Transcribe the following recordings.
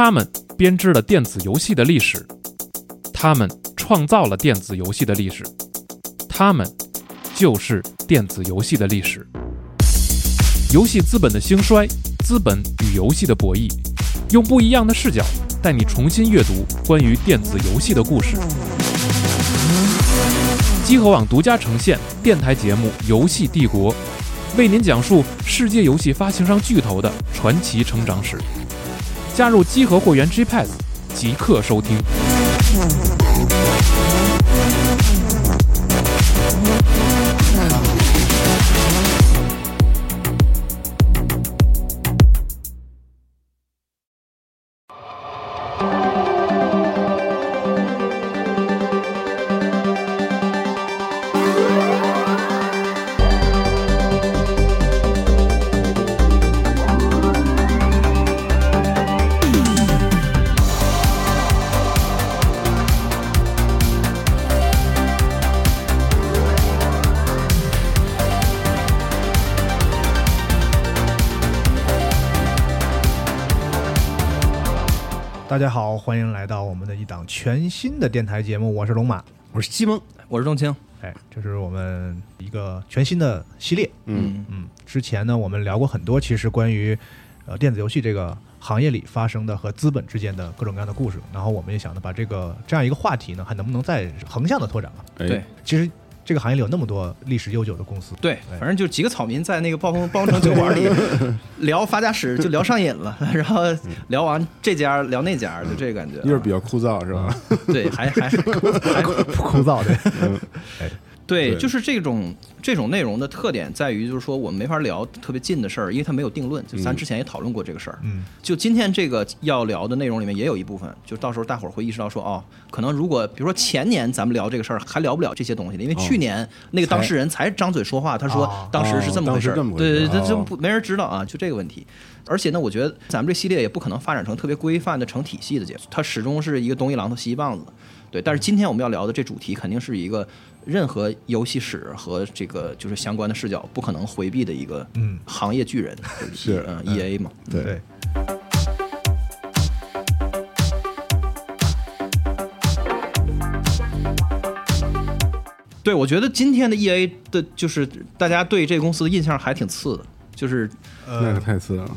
他们编织了电子游戏的历史，他们创造了电子游戏的历史，他们就是电子游戏的历史。游戏资本的兴衰，资本与游戏的博弈，用不一样的视角带你重新阅读关于电子游戏的故事。机核网独家呈现电台节目《游戏帝国》，为您讲述世界游戏发行商巨头的传奇成长史。加入集合会员 GPad，即刻收听。大家好，欢迎来到我们的一档全新的电台节目，我是龙马，我是西蒙，我是钟青。哎，这是我们一个全新的系列。嗯嗯，之前呢，我们聊过很多，其实关于呃电子游戏这个行业里发生的和资本之间的各种各样的故事。然后我们也想着把这个这样一个话题呢，还能不能再横向的拓展啊？哎对其实这个行业里有那么多历史悠久的公司，对，哎反正就几个草民在那个暴风暴风城酒馆里聊发家史，就聊上瘾了。然后聊完这家聊那家，就这个感觉。就是比较枯燥是吧？对，还还还枯燥的。对，对就是这种这种内容的特点在于，就是说我们没法聊特别近的事儿，因为它没有定论。就咱嗯之前也讨论过这个事儿。嗯就今天这个要聊的内容里面也有一部分，就到时候大伙儿会意识到说，哦，可能如果比如说前年咱们聊这个事儿还聊不了这些东西的，因为去年那个当事人才张嘴说话，他说哦当时是这么回事儿，对对对，哦这不没人知道啊，就这个问题。而且呢，我觉得咱们这系列也不可能发展成特别规范的成体系的节目，它始终是一个东一榔头西一棒子。对，但是今天我们要聊的这主题肯定是一个任何游戏史和这个就是相关的视角不可能回避的一个嗯。行业巨人，是嗯。E A 嘛，对。对，对，我觉得今天的 E A 的就是大家对这个公司的印象还挺次的，就是那个太次了。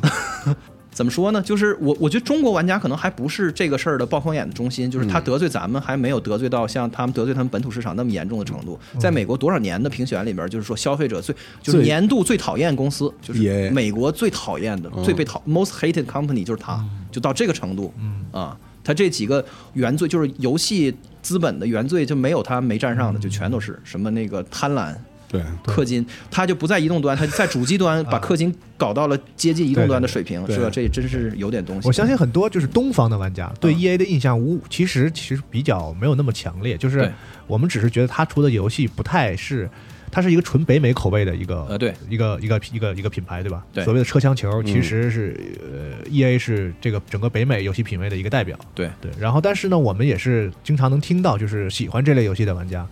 怎么说呢？就是我我觉得中国玩家可能还不是这个事儿的暴风眼的中心，就是他得罪咱们还没有得罪到像他们得罪他们本土市场那么严重的程度。在美国多少年的评选里边，就是说消费者最就是年度最讨厌公司，就是美国最讨厌的、最被讨 most hated company 就是他，就到这个程度。啊，他这几个原罪就是游戏资本的原罪就没有他没占上的，就全都是什么那个贪婪。对，氪金，它就不在移动端，它在主机端把氪金搞到了接近移动端的水平，是吧？这真是有点东西。我相信很多就是东方的玩家对嗯 E A 的印象无，其实其实比较没有那么强烈，就是我们只是觉得他出的游戏不太是，它是一个纯北美口味的一个呃对。一个一个一个一个品牌，对吧？对。所谓的车厢球嗯。其实是、呃 E A 是这个整个北美游戏品味的一个代表，对。对。然后但是呢，我们也是经常能听到，就是喜欢这类游戏的玩家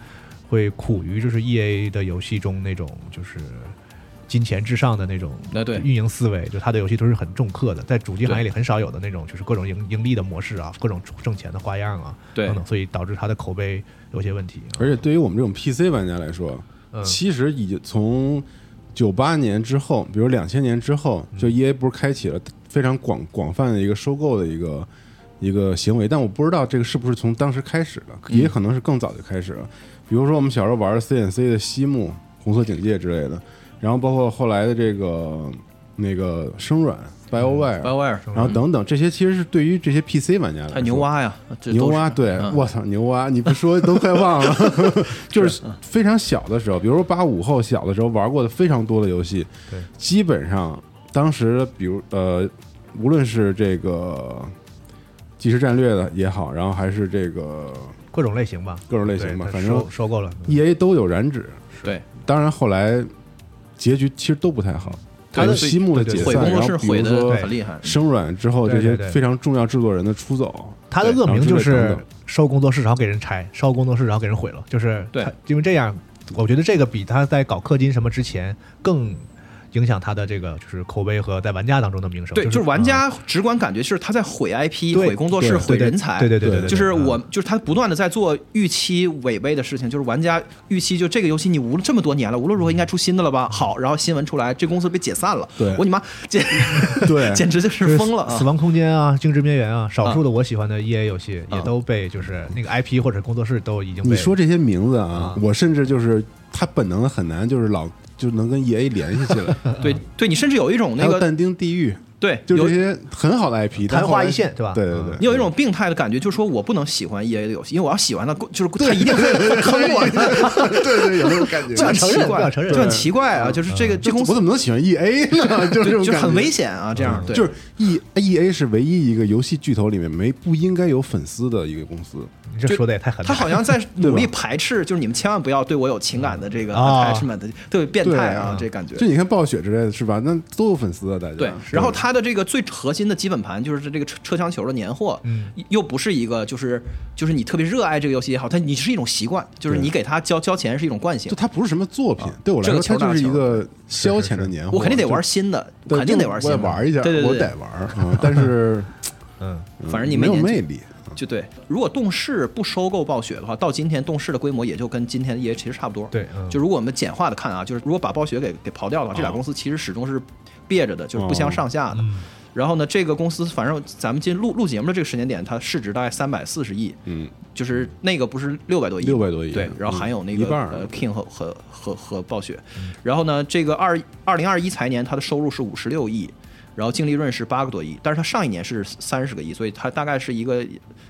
会苦于就是 E A 的游戏中那种就是。金钱至上的那种那对运营思维，就他的游戏都是很重氪的，在主机行业里很少有的那种，就是各种盈盈利的模式啊，各种挣钱的花样啊，对等等，所以导致他的口碑有些问题。啊而且对于我们这种 PC 玩家来说，嗯其实已经从九八年之后，比如两千年之后，嗯就 EA 不是开启了非常广广泛的一个收购的一个一个行为，但我不知道这个是不是从当时开始的，也可能是更早就开始了。比如说我们小时候玩的 CNC 的西木、红色警戒之类的，然后包括后来的这个那个生软 BioWare，、BioWare 然后等等，这些其实是对于这些 PC 玩家来说，牛蛙呀，牛蛙，对，嗯。我操，牛蛙，你不说都快忘了，就是非常小的时候，比如说八五后小的时候玩过的非常多的游戏对，基本上当时比如呃，无论是这个即时战略的也好，然后还是这个各种类型吧，各种类型吧，反正收收购了。E A 都有染指，对，当然后来结局其实都不太好，他的对西木的解散，工作室毁然后比如说的很厉害，生软之后这些非常重要制作人的出走，他的恶名就是然后之类等等。收工作室然后给人拆，收工作室然后给人毁了，就是对。因为这样，我觉得这个比他在搞氪金什么之前更影响他的这个就是口碑和在玩家当中的名声。对，就就是玩嗯家直观感觉是他在毁 IP、毁工作室、毁人才。对对对对对，就是嗯我，就是他不断的在做预期违背的事情，就是玩家预期就这个游戏你无论这么多年了，无论如何应该出新的了吧？好，然后新闻出来，这公司被解散了，对我你妈简 对简直就就是疯了啊！死亡空间啊，静止边缘啊，少数的我喜欢的 EA 游戏也都被就是那个 IP 或者工作室都已经被你说这些名字啊啊，我甚至就是他本能的很难，就是老就能跟 E A 联系起来。对对，你甚至有一种那个但丁地狱，对有就这些很好的 IP，昙花一现，对吧？对对对嗯你有一种病态的感觉，就是说我不能喜欢 E A 的游戏，因为我要喜欢它，就是他一定会坑我的，对对，有这种感觉。就很奇怪，想承认就很奇怪啊！就是这个这公司我怎么能喜欢 E A 呢？就是这种就很危险啊！这样对，就是 E E A 是唯一一个游戏巨头里面没不应该有粉丝的一个公司。你这说的也太狠了。他好像在 努力排斥，就是你们千万不要对我有情感的这个啊 attachment，特别变态啊，这感觉。就你看暴雪之类的是吧？那都有粉丝啊，大家。对，然后吧它的这个最核心的基本盘就是这个车车厢球的年货，嗯又不是一个就是就是你特别热爱这个游戏也好，它你是一种习惯，就是你给它交交钱是一种惯性就。它不是什么作品，对我来这个说，它就是一个消遣的年货。我肯定得玩，新的，肯定得玩新的，我也玩一下，对对对，我得玩啊，但是嗯，嗯反正你没有魅力。就对。如果动视不收购暴雪的话，到今天动视的规模也就跟今天的 EA 其实差不多。对嗯就如果我们简化的看啊，就是如果把暴雪给给刨掉的话，这俩哦公司其实始终是别着的，就是不相上下的。嗯。然后呢，这个公司反正咱们今录录节目的这个时间点，它市值大概三百四十亿，嗯，就是那个不是六百多亿吗，600多亿对，然后嗯含有那个呃 King 和和和和暴雪，然后呢，这个二二零二一财年它的收入是五十六亿，然后净利润是八个多亿，但是它上一年是三十个亿，所以它大概是一个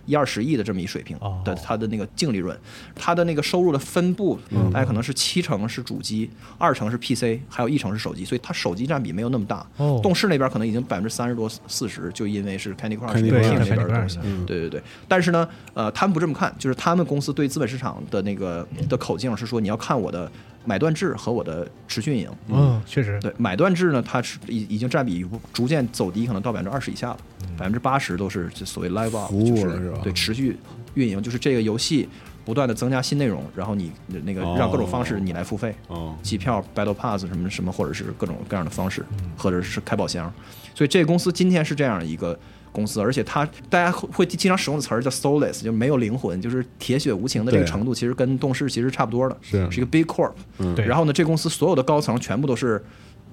一二十亿的这么一水平哦。的它的那个净利润，它的那个收入的分布嗯。大概可能是七成是主机，二成是 PC，还有一成是手机，所以它手机占比没有那么大。哦。动视那边可能已经百分之三十多四十，就因为是 Candy Crush 那边的东西。对对对，但是呢，呃，他们不这么看，就是他们公司对资本市场的那个的口径是说，你要看我的买断制和我的持续运营。嗯，确实，对，买断制呢，它是已已经占比逐渐走低，可能到百分之二十以下了，百分之八十都是所谓 live up，就是对持续运营，就是这个游戏不断的增加新内容，然后你那个让各种方式你来付费，哦，机票、Battle Pass 什么什么，或者是各种各样的方式，或者是开宝箱。所以这个公司今天是这样一个公司，而且它大家会会经常使用的词儿叫 soulless，就没有灵魂，就是铁血无情的这个程度，其实跟动视其实差不多的，是是一个 big corp。嗯对然后呢，这公司所有的高层全部都是。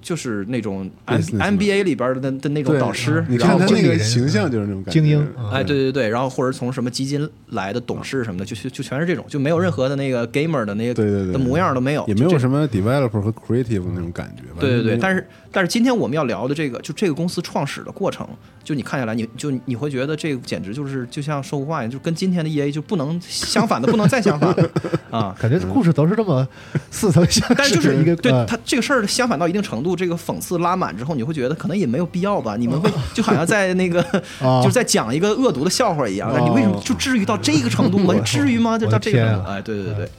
就是那种 M Businessman NBA 里边的的那种导师，你然后看他那个形象就是那种感觉。精英，嗯。哎，对对对，然后或者从什么基金来的董事什么的，就就就全是这种，就没有任何的那个 gamer 的那个对对对的模样都没有，也没有什么 developer 和 creative 那种感觉。对对对，但是是但是今天我们要聊的这个，就这个公司创始的过程，就你看下来，你就你会觉得这个简直就是就像说胡话一样，就跟今天的 EA 就不能相反的，不能再相反了啊！感觉故事都是这么似曾相识，但是就是一个对呃他这个事儿相反到一定程度，这个讽刺拉满之后，你会觉得可能也没有必要吧？你们会就好像在那个啊 就是在讲一个恶毒的笑话一样，你为什么就至于到这个程度吗？至于吗？就到这个程度？哎，对对对对。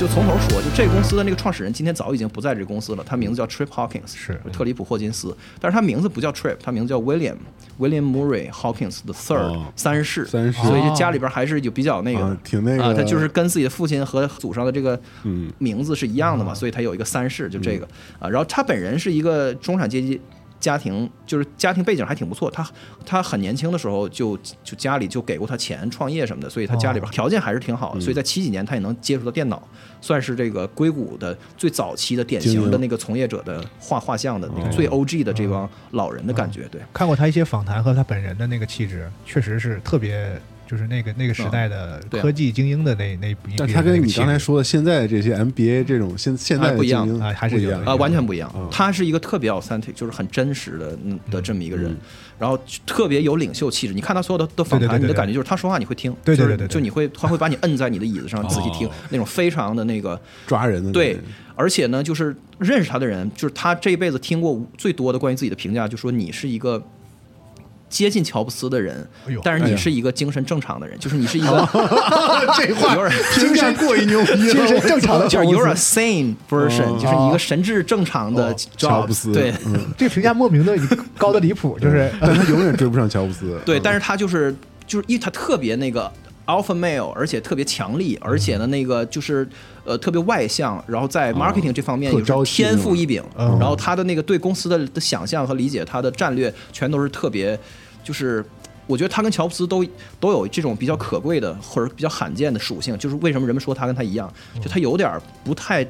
就从头说，就这个公司的那个创始人今天早已经不在这个公司了，他名字叫 Trip Hawkins，是。特里普霍金斯，但是他名字不叫 Trip，他名字叫 William William Murray Hawkins the Third，、哦。三世，三世。所以这家里边还是有比较那个，啊挺那个。啊，他就是跟自己的父亲和祖上的这个嗯。名字是一样的嘛，所以他有一个三世，就这个啊。然后他本人是一个中产阶级家庭，就是家庭背景还挺不错。他他很年轻的时候就就家里就给过他钱创业什么的，所以他家里边条件还是挺好的。所以在七几年他也能接触到电脑，算是这个硅谷的最早期的典型的那个从业者的画画像的那个最 OG 的这帮老人的感觉。对，看过他一些访谈和他本人的那个气质，确实是特别，就是那个那个时代的科技精英的那那一但他跟你刚才说说的现在这些 MBA 这种现现在不一样啊还是不一样啊，完全不一样。嗯。他是一个特别 authentic，就是很真实的嗯的这么一个人。嗯，然后特别有领袖气质。你看他所有的的访谈，对对对对你的感觉就是他说话你会听，对对就是对对。对就你会 他会把你摁在你的椅子上仔细听哦，那种非常的那个抓人的对。而且呢，就是认识他的人，就是他这一辈子听过最多的关于自己的评价，就说你是一个。接近乔布斯的人哎，但是你是一个精神正常的人，就是你是一个 这话有点精神过于牛逼了，精神正常的 就是乔布 you're a 斯，sane version，哦。就是你一个神智正常的乔布斯对，嗯。这个评价莫名的高的离谱，就是但他永远追不上乔布斯。对，嗯。但是他就是就是因为他特别那个 alpha male，而且特别强力，而且呢那个就是呃特别外向，然后在 marketing 这方面也特招气是天赋异禀，嗯。然后他的那个对公司的的想象和理解，他的战略全都是特别，就是我觉得他跟乔布斯都都有这种比较可贵的或者比较罕见的属性，就是为什么人们说他跟他一样，就他有点不太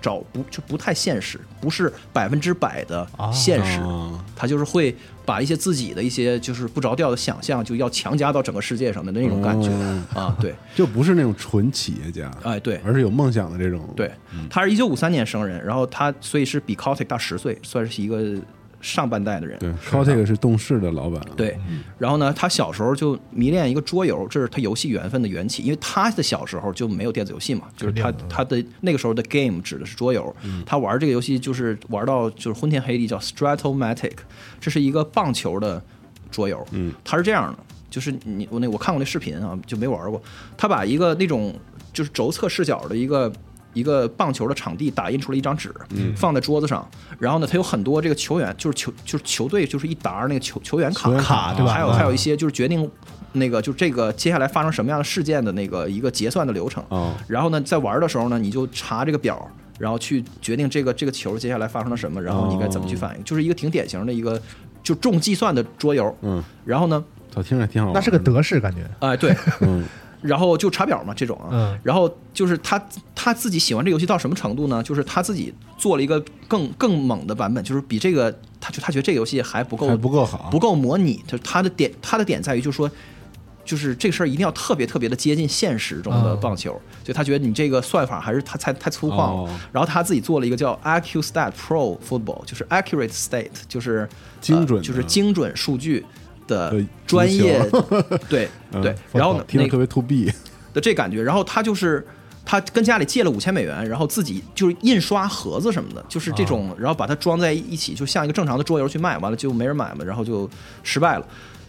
找不就不太现实，不是百分之百的现实，啊他就是会把一些自己的一些就是不着调的想象，就要强加到整个世界上的那种感觉、哦啊，对，就不是那种纯企业家，哎对。而是有梦想的这种。对，他是一九五三年生人，然后他所以是比 Kotick 大十岁，算是一个上半代的人。对 c o t e 是动视的老板，对，然后呢，他小时候就迷恋一个桌游，这是他游戏缘分的缘起。因为他的小时候就没有电子游戏嘛，就是他他的那个时候的 game 指的是桌游，他玩这个游戏就是玩到就是昏天黑地，叫 Stratomatic，这是一个棒球的桌游。嗯，它是这样的，就是你我那我看过那视频啊，就没玩过。他把一个那种就是轴测视角的一个一个棒球的场地打印出了一张纸，放在桌子上，然后呢，它有很多这个球员，就是球就是球队就是一沓那个球球员卡。球员卡对吧？还有嗯还有一些就是决定那个就这个接下来发生什么样的事件的那个一个结算的流程。哦。然后呢，在玩的时候呢，你就查这个表，然后去决定这个这个球接下来发生了什么，然后你该怎么去反应，就是一个挺典型的一个就重计算的桌游。嗯，然后呢，我，听着挺好。那是个德式感觉。哎、对，嗯，然后就查表嘛，这种啊，嗯然后就是他他自己喜欢这个游戏到什么程度呢？就是他自己做了一个更更猛的版本，就是比这个，他就他觉得这个游戏还不够还不够好，不够模拟，就是他的点他的点在于就是说。就是这个事儿一定要特别特别的接近现实中的嗯棒球，就他觉得你这个算法还是他太太粗犷了。哦然后他自己做了一个叫 AccuStat Pro Football，就是 accurate state，就是精准呃就是精准数据的的专业，对 嗯对。然后呢，听着特别 to B，的这感觉。然后他就是他跟家里借了五千美元，然后自己就是印刷盒子什么的，就是这种，然后把它装在一起，就像一个正常的桌游去卖，完了就没人买嘛，然后就失败了。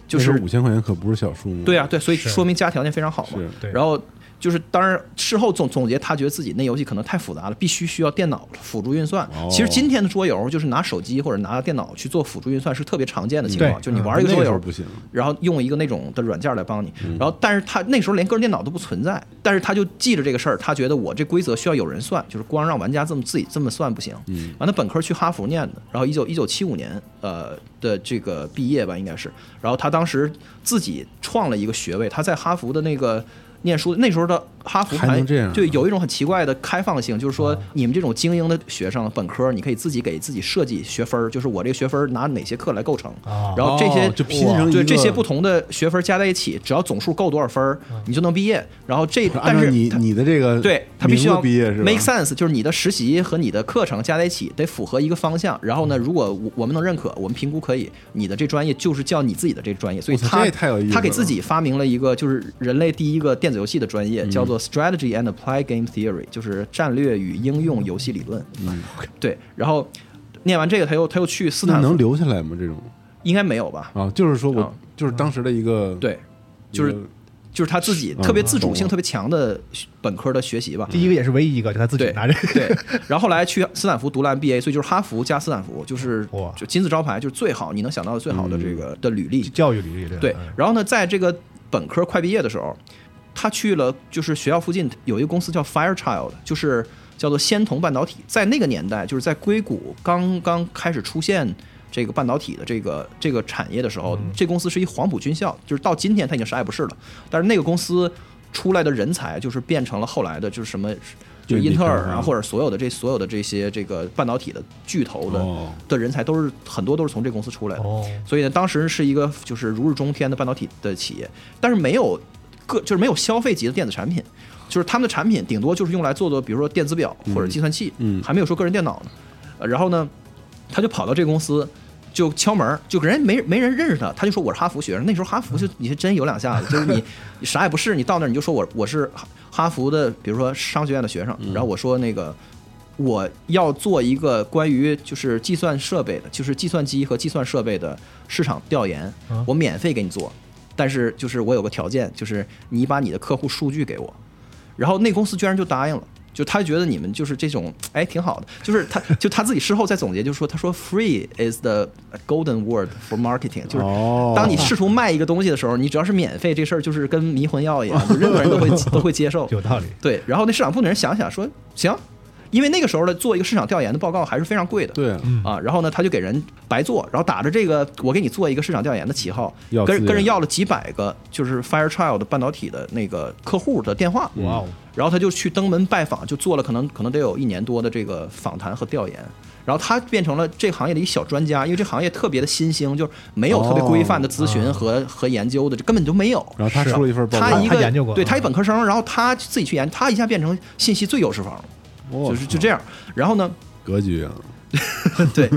就是五千块钱可不是小数目。对啊，对，所以说明家条件非常好嘛。对然后就是当然事后总总结，他觉得自己那游戏可能太复杂了，必须需要电脑辅助运算。哦其实今天的桌游就是拿手机或者拿电脑去做辅助运算是特别常见的情况，对就你玩一个桌游不行，然后用一个那种的软件来帮你，嗯然后但是他那时候连个人电脑都不存在，但是他就记着这个事儿，他觉得我这规则需要有人算，就是光让玩家这么自己这么算不行。嗯，完了本科去哈佛念的，然后一九一九七五年呃的这个毕业吧应该是，然后他当时自己创了一个学位，他在哈佛的那个。念书那时候的哈佛还能这样啊。就有一种很奇怪的开放性，就是说你们这种精英的学生，本科你可以自己给自己设计学分儿，就是我这个学分儿拿哪些课来构成，啊。然后这些哦就拼成对这些不同的学分加在一起，只要总数够多少分儿，你就能毕业。然后这按但是你你的这个对他必须要毕业是 make sense，就是你的实习和你的课程加在一起得符合一个方向。然后嗯。呢，如果我我们能认可，我们评估可以，你的这专业就是叫你自己的这专业。所以他我操这也太有意思他给自己发明了一个就是人类第一个电子游戏的专业，嗯。叫做 Strategy and Applied Game Theory，就是战略与应用游戏理论。嗯，对，然后念完这个，他又他又去斯坦福，那能留下来吗？这种应该没有吧？啊，就是说我啊就是当时的一个对，就是就是他自己嗯特别自主性特别强的本科的学习吧。第一个也是唯一一个，就他自己对拿着。对，然后后来去斯坦福读了 MBA，所以就是哈佛加斯坦福，就是哇就金字招牌，就是最好你能想到的最好的这个的履历。教育履历对嗯，然后呢，在这个本科快毕业的时候，他去了就是学校附近有一个公司叫 Firechild，就是叫做仙童半导体，在那个年代，就是在硅谷刚刚开始出现。这个半导体的这个这个产业的时候，这公司是一黄埔军校，就是到今天它已经啥也不是了。但是那个公司出来的人才，就是变成了后来的，就是什么，就对英特尔啊，或者所有的这所有的这些这个半导体的巨头的、哦的人才，都是很多都是从这公司出来的。哦，所以呢，当时是一个就是如日中天的半导体的企业，但是没有个就是没有消费级的电子产品，就是他们的产品顶多就是用来做做，比如说电子表或者计算器，嗯还没有说个人电脑呢。呃然后呢，他就跑到这个公司。就敲门，就人没没人认识他，他就说我是哈佛学生。那时候哈佛就你是真有两下子，就是你你 啥也不是，你到那儿你就说我我是哈哈佛的，比如说商学院的学生，然后我说那个我要做一个关于就是计算设备的，就是计算机和计算设备的市场调研啊，我免费给你做，但是就是我有个条件，就是你把你的客户数据给我。然后那公司居然就答应了，就他觉得你们就是这种，哎，挺好的。就是他，就他自己事后再总结，就是说，他说，free is the golden word for marketing，就是哦当你试图卖一个东西的时候，你只要是免费，这事儿就是跟迷魂药一样，就任何人都会 都会接受。有道理。对，然后那市场部的人想想说，行，因为那个时候呢做一个市场调研的报告还是非常贵的。对啊，啊，然后呢，他就给人白做，然后打着这个我给你做一个市场调研的旗号，跟跟人要了几百个就是 Fairchild 半导体的那个客户的电话，哇哦，然后他就去登门拜访，就做了可能可能得有一年多的这个访谈和调研。然后他变成了这个行业的一小专家，因为这行业特别的新兴，就是没有特别规范的咨询和、和研究的，这根本就没有。然后他出了一份报告，他一个他研究过对他一嗯本科生，然后他自己去研，他一下变成信息最优势方了，我就是就这样。然后呢，格局啊，对，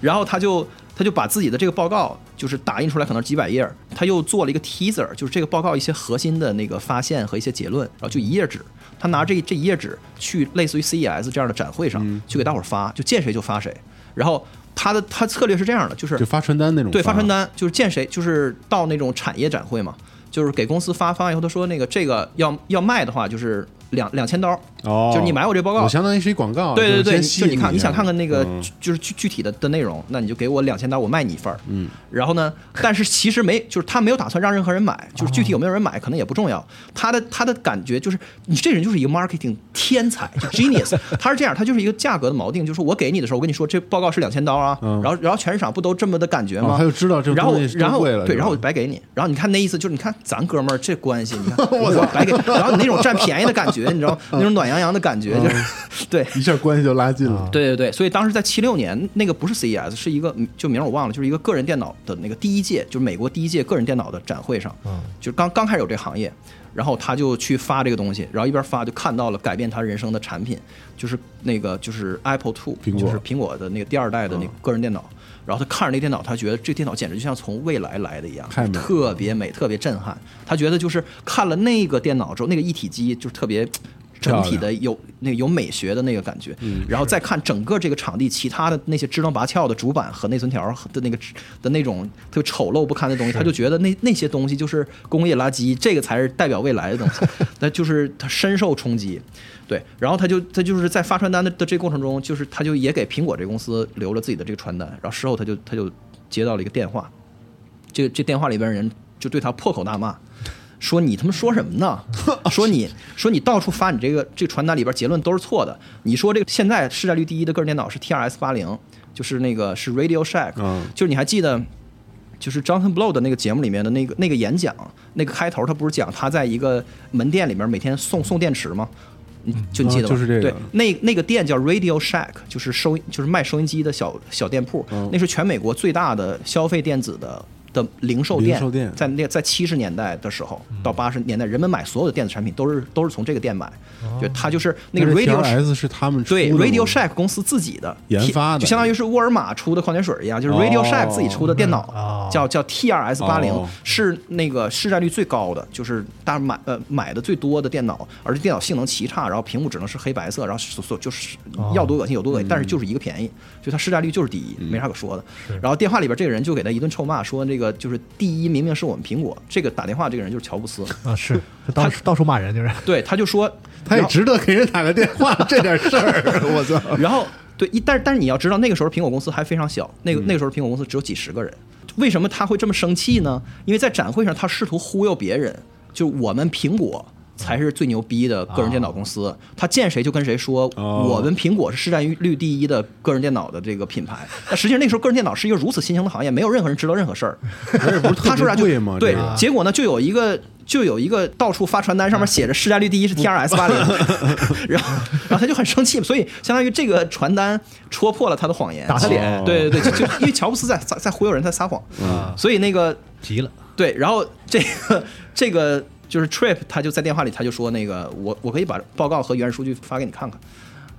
然后他就他就把自己的这个报告就是打印出来，可能几百页，他又做了一个 teaser，就是这个报告一些核心的那个发现和一些结论，然后就一页纸，他拿这这一页纸去类似于 CES 这样的展会上去给大伙儿发，就见谁就发谁，然后他的他策略是这样的，就是就发传单那种，对，发。传，单就是见谁，就是到那种产业展会嘛，就是给公司发发完以后，他说那个这个要要卖的话，就是两两千刀，哦，就是你买我这报告我相当于是一广告，对对对，就你看，你想看看那个嗯就是具具体的的内容，那你就给我两千刀，我卖你一份儿。嗯，然后呢，但是其实没，就是他没有打算让任何人买，就是具体有没有人买可能也不重要。他的他的感觉就是，你这人就是一个 marketing 天才，就 genius。他是这样，他就是一个价格的锚定，就是我给你的时候，我跟你说这报告是两千刀啊，嗯然后然后全市场不都这么的感觉吗？哦他就知道这然后然后对，然后我就白给你，然后你看那意思就是，你看咱哥们儿这关系，你看 我白给，然后你那种占便宜的感觉，你知道那种暖洋洋的感觉，就是对。一下关系就拉近了，对对对，所以当时在七六年，那个不是 CES，是一个嗯就名儿我忘了，就是一个个人电脑的那个第一届，就是美国第一届个人电脑的展会上，嗯。就是刚刚开始有这行业，然后他就去发这个东西，然后一边发就看到了改变他人生的产品，就是那个就是 Apple Two，就是苹果的那个第二代的那个个人电脑。然后他看着那电脑，他觉得这电脑简直就像从未来来的一样特别美，特别震撼。他觉得就是看了那个电脑之后，那个一体机就是特别整体的有那个有美学的那个感觉，嗯然后再看整个这个场地其他的那些支棱拔翘的主板和内存条的那个的那种特别丑陋不堪的东西，他就觉得那那些东西就是工业垃圾，这个才是代表未来的东西，那就是他深受冲击。对，然后他就他就是在发传单的的这个过程中，就是他就也给苹果这个公司留了自己的这个传单，然后事后他就他就接到了一个电话，这这电话里边人就对他破口大骂，说你他妈说什么呢？说你说你到处发你这个这个传单里边结论都是错的。你说这个现在市占率第一的个人电脑是 T R S 八零，就是那个是 Radio Shack，、嗯就是你还记得。就是 Jonathan Blow 的那个节目里面的那个那个演讲，那个开头他不是讲他在一个门店里面每天送送电池吗？你就你记得吗？啊就是这个对，那那个店叫 Radio Shack，就是收就是卖收音机的小小店铺，嗯那是全美国最大的消费电子的的零售店。售店。在那在七十年代的时候到八十年代，人们买所有的电子产品都是都是从这个店买。就它就是那个 Radio TRS 是他们出对 Radio Shack 公司自己的研发的。就相当于是沃尔玛出的矿泉水一样，就是 Radio 哦。Shack 自己出的电脑，哦。叫叫 TRS 八零哦，是那个市占率最高的，就是大家买呃买的最多的电脑，而且电脑性能奇差，然后屏幕只能是黑白色，然后所所就是哦。要多恶心有多恶心，但嗯是就是一个便宜，就它市占率就是第一，没啥可说的。然后电话里边这个人就给他一顿臭骂，说这个就是第一明明是我们苹果，这个打电话这个人就是乔布斯，啊，是他到到处骂人，就是对，他就说他也值得给人打个电话这点事儿，我操！然后对，一但是但是你要知道，那个时候苹果公司还非常小，那嗯个那个时候苹果公司只有几十个人。为什么他会这么生气呢？因为在展会上，他试图忽悠别人，就我们苹果才是最牛逼的个人电脑公司。他见谁就跟谁说，哦我们苹果是市占率第一的个人电脑的这个品牌。那实际上那时候个人电脑是一个如此新兴的行业，没有任何人知道任何事儿。他说啥就？对，结果呢，就有一个就有一个到处发传单，上面写着市占率第一是 T R S 八零，然后然后他就很生气，所以相当于这个传单戳破了他的谎言，打他脸哦对对对，就就因为乔布斯在在在忽悠人，在撒谎，啊所以那个急了，对，然后这个这个就是 Trip，他就在电话里他就说那个我我可以把报告和原始数据发给你看看，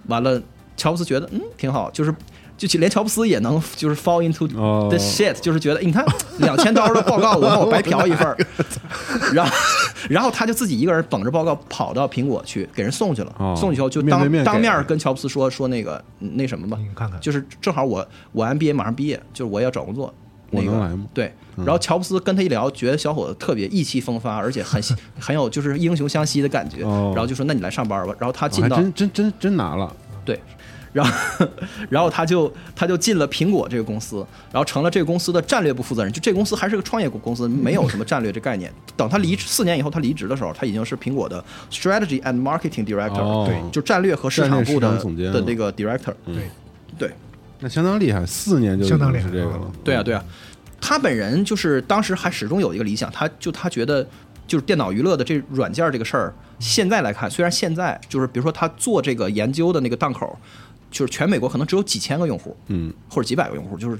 完了乔布斯觉得嗯挺好，就是。就连乔布斯也能就是 fall into 哦 the shit，、就是觉得你看两千刀的报告，我让我白嫖一份儿，然后然后他就自己一个人捧着报告跑到苹果去给人送去了，哦送去以后就面面当当面跟乔布斯说说那个嗯那什么吧你，看看就是正好我我 MBA 马上毕业，就是我也要找工作，那个我能来吗？对，嗯。然后乔布斯跟他一聊，觉得小伙子特别意气风发，而且很 很有就是英雄相惜的感觉，哦。然后就说那你来上班吧，然后他进到真真真真拿了，对，然后 然后他就他就进了苹果这个公司，然后成了这个公司的战略部负责人。就这公司还是个创业公司，没有什么战略这概念。等他离职四年以后，他离职的时候，他已经是苹果的 Strategy and Marketing Director，、哦。对就战略和市场部的那个 Director。对，对那相当厉害，四年就相当厉害是这个了。对啊对啊，他本人就是当时还始终有一个理想，他就他觉得。就是电脑娱乐的这软件这个事儿，现在来看，虽然现在就是比如说他做这个研究的那个档口，就是全美国可能只有几千个用户，嗯，或者几百个用户，就是，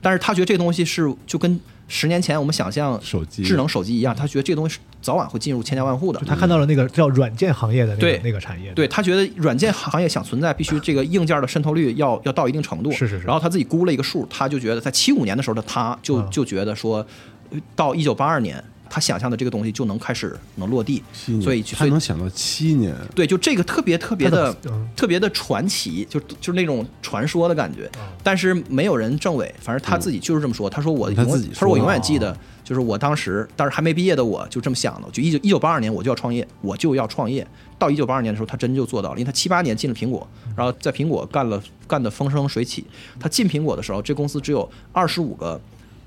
但是他觉得这个东西是就跟十年前我们想象手机智能手机一样，他觉得这个东西是早晚会进入千家万户的。他看到了那个叫软件行业的那对个那个产业，对他觉得软件行业想存在，必须这个硬件的渗透率要要到一定程度。是是是然后他自己估了一个数，他就觉得在七五年的时候的他就嗯就觉得说，呃到一九八二年，他想象的这个东西就能开始能落地所以所以他能想到七年，对，就这个特别特别的嗯特别的传奇，就就是那种传说的感觉。嗯但是没有人证伪，反正他自己就是这么说。他说我永他说我永远记得哦，就是我当时，但是还没毕业的我就这么想的，就一九一九八二年我就要创业，我就要创业。到一九八二年的时候，他真就做到了，因为他七八年进了苹果，然后在苹果干了干的风生水起。他进苹果的时候，这公司只有二十五个。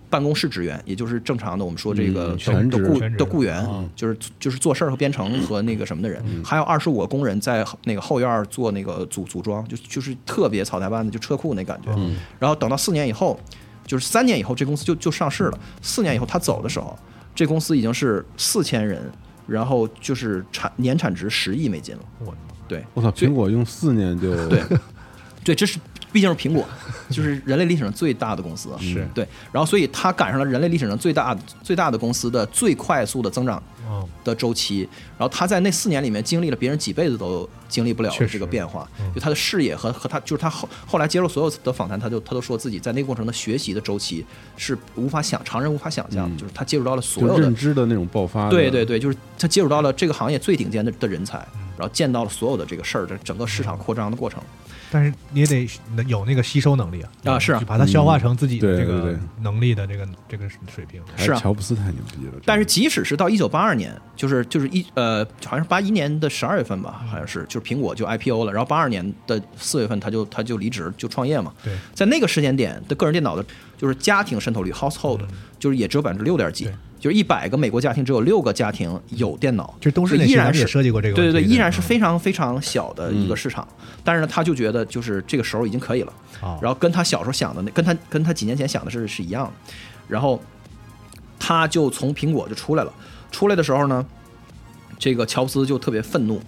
办公室职员，也就是正常的我们说这个全职的雇的雇员嗯，就是就是做事儿和编程和那个什么的人，还有二十五个工人在那个后院儿做那个组组装，就就是特别草台班子，就车库那感觉。然后等到四年以后，就是三年以后，这公司就就上市了。四年以后他走的时候，这公司已经是四千人，然后就是产年产值十亿美金了。我对。我操，苹果用四年就对。对，这是毕竟是苹果，就是人类历史上最大的公司。是。对，然后所以它赶上了人类历史上最大最大的公司的最快速的增长哦，的周期，然后他在那四年里面经历了别人几辈子都经历不了的这个变化嗯，就他的视野和和他就是他后后来接受所有的访谈，他就他都说自己在那个过程的学习的周期是无法想常人无法想象的，嗯。就是他接触到了所有的认知的那种爆发，对对对，就是他接触到了这个行业最顶尖的的人才，嗯。然后见到了所有的这个事儿，这整个市场扩张的过程。但是你也得有那个吸收能力啊啊是啊。把它消化成自己的这个能力的这个这个水平。是啊。乔布斯太牛逼了。但是即使是到一九八二年，就是就是一呃，好像是八一年的十二月份吧，好像是就是苹果就 IPO 了，然后八二年的四月份他就他就离职就创业嘛，对，在那个时间点的个人电脑的，就是家庭渗透率 household，、就是也只有百分之六点几。对，就是一百个美国家庭只有六个家庭有电脑，其实东市所以依然是设计过这个对对对，依然是嗯非常非常小的一个市场，但是呢，他就觉得就是这个时候已经可以了，啊，然后跟他小时候想的那，跟他跟他几年前想的是是一样的，然后他就从苹果就出来了。出来的时候呢，这个乔布斯就特别愤怒，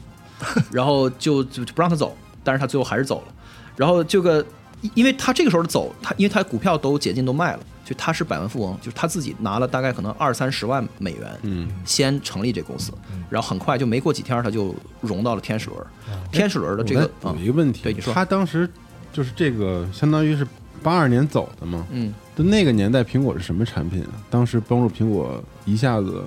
然后就就就不让他走，但是他最后还是走了。然后这个，因因为他这个时候走，他因为他股票都解禁都卖了，就他是百万富翁，就是他自己拿了大概可能二三十万美元，嗯，先成立这公司嗯，然后很快就没过几天他就融到了天使轮。天使轮的这个我再，补一个问题，对你说他当时就是这个，相当于是八二年走的嘛。嗯，就那个年代，苹果是什么产品啊？当时帮助苹果一下子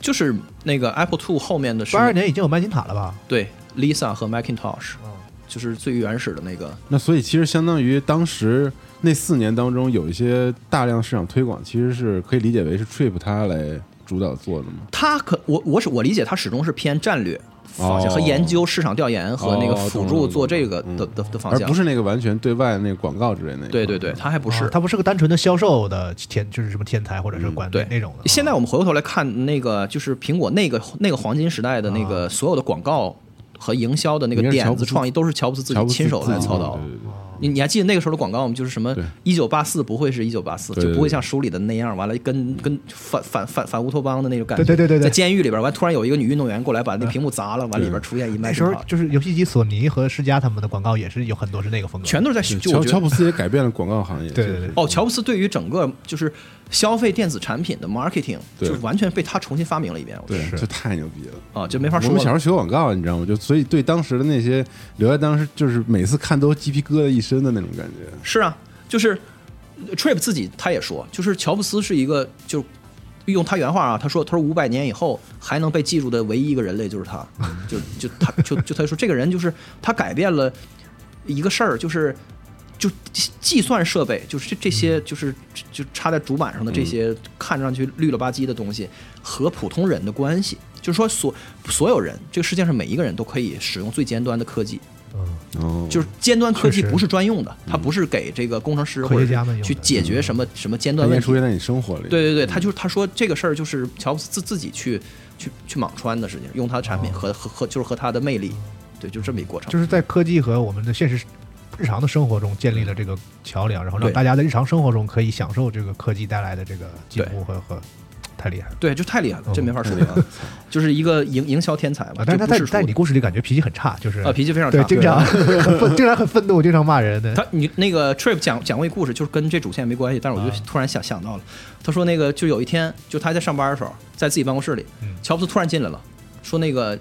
就是那个 Apple Two 后面的是八二年已经有麦金塔了吧？对 Lisa 和 Macintosh，嗯就是最原始的那个。那所以其实相当于当时那四年当中有一些大量市场推广，其实是可以理解为是 Trip 他来主导做的嘛。它可我我是我理解它始终是偏战略方向哦和研究市场调研和那个哦辅助做这个的的的方向而不。是那个完全对外那个广告之类那个。对对对，它还不是啊。它不是个单纯的销售的天，就是什么天才或者是管嗯对那种的。现在我们回过头来看那个，就是苹果那个那个黄金时代的那个所有的广告和营销的那个点子创意，都是乔布斯自己亲手来操刀你你还记得那个时候的广告吗？就是什么一九八四不会是一九八四，就不会像书里的那样，完了跟跟反反反反乌托邦的那种感觉。对对对对对在监狱里边，完突然有一个女运动员过来把那屏幕砸了，完里边出现一麦那时候克就是游戏机索尼和世嘉他们的广告也是有很多是那个风格，全都是在就乔乔布斯也改变了广告行业。对对对哦，乔布斯对于整个就是消费电子产品的 marketing，就是完全被他重新发明了一遍。我觉对，是这太牛逼了。啊，就没法说。我们小时候学广告，你知道吗？就所以对当时的那些留在当时，就是每次看都鸡皮疙瘩一身的那种感觉。是啊，就是呃 Trip 自己他也说，就是乔布斯是一个就。用他原话啊，他说：“他说五百年以后还能被记住的唯一一个人类就是他，就就他就就他说这个人就是他改变了一个事儿，就是就计计算设备，就是这这些就是就插在主板上的这些看上去绿了吧唧的东西和普通人的关系，就是说所所有人，这个世界上每一个人都可以使用最尖端的科技，嗯，哦，就是尖端科技不是专用的，它不是给这个工程师或者学家们去解决什么什么尖它端问题。出现在你生活里。对对对，他就是他说这个事儿就是乔布斯自自己去去去莽穿的事情，用他的产品哦。和和和就是和他的魅力，对，就这么一个过程。就是在科技和我们的现实日常的生活中建立了这个桥梁，然后让大家在日常生活中可以享受这个科技带来的这个进步和和太厉害了。对，就太厉害了，这哦没法说啊，就是一个营营销天才嘛啊，。但是他在在你故事里感觉脾气很差，就是啊脾气非常差，经常 很，经常很愤怒，经常骂人的。他你那个 Trip 讲讲过一故事，就是跟这主线没关系，但是我就啊突然想想到了，他说那个就有一天，就他在上班的时候，在自己办公室里，嗯。乔布斯突然进来了，说那个，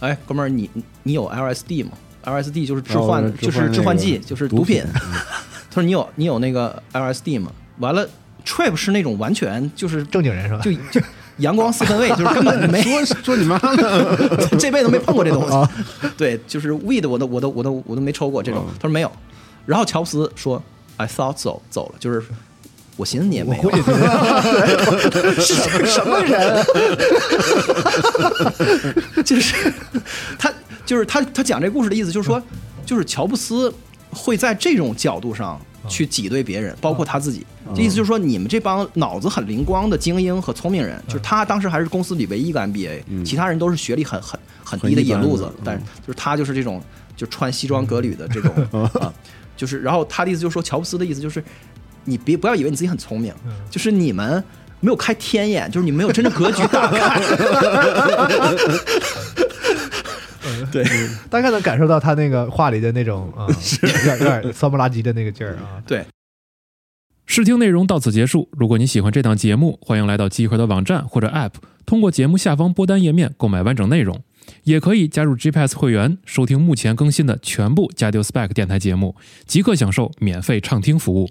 哎，哥们儿，你你有 LSD 吗？LSD 就是置换，哦就是置换剂，就是毒品品。他说你有你有那个 LSD 吗？完了，Trip 是那种完全就是正经人是吧？就就阳光四分卫，就是根本 没说说你妈呢？这辈子没碰过这东西。对，就是 weed 我都我都我都我都没抽过这种嗯。他说没有。然后乔布斯说 I thought so，走了，就是我寻思你也没有我估。计是什什么人？就是他就是他他讲这故事的意思就是说，就是乔布斯会在这种角度上去挤兑别人，包括他自己。这意思就是说，你们这帮脑子很灵光的精英和聪明人，就是他当时还是公司里唯一一个 MBA，其他人都是学历很很很低的野路子但是就是他就是这种就穿西装革履的这种啊，就是然后他的意思就是说，乔布斯的意思就是，你别不要以为你自己很聪明，就是你们。没有开天眼，就是你没有真正格局打开。对，大概能感受到他那个话里的那种 啊，有点有点骚不拉几的那个劲儿啊。对，试听内容到此结束。如果你喜欢这档节目，欢迎来到集合的网站或者 App，通过节目下方播单页面购买完整内容，也可以加入 GPS 会员，收听目前更新的全部加丢 Spec 电台节目，即刻享受免费畅听服务。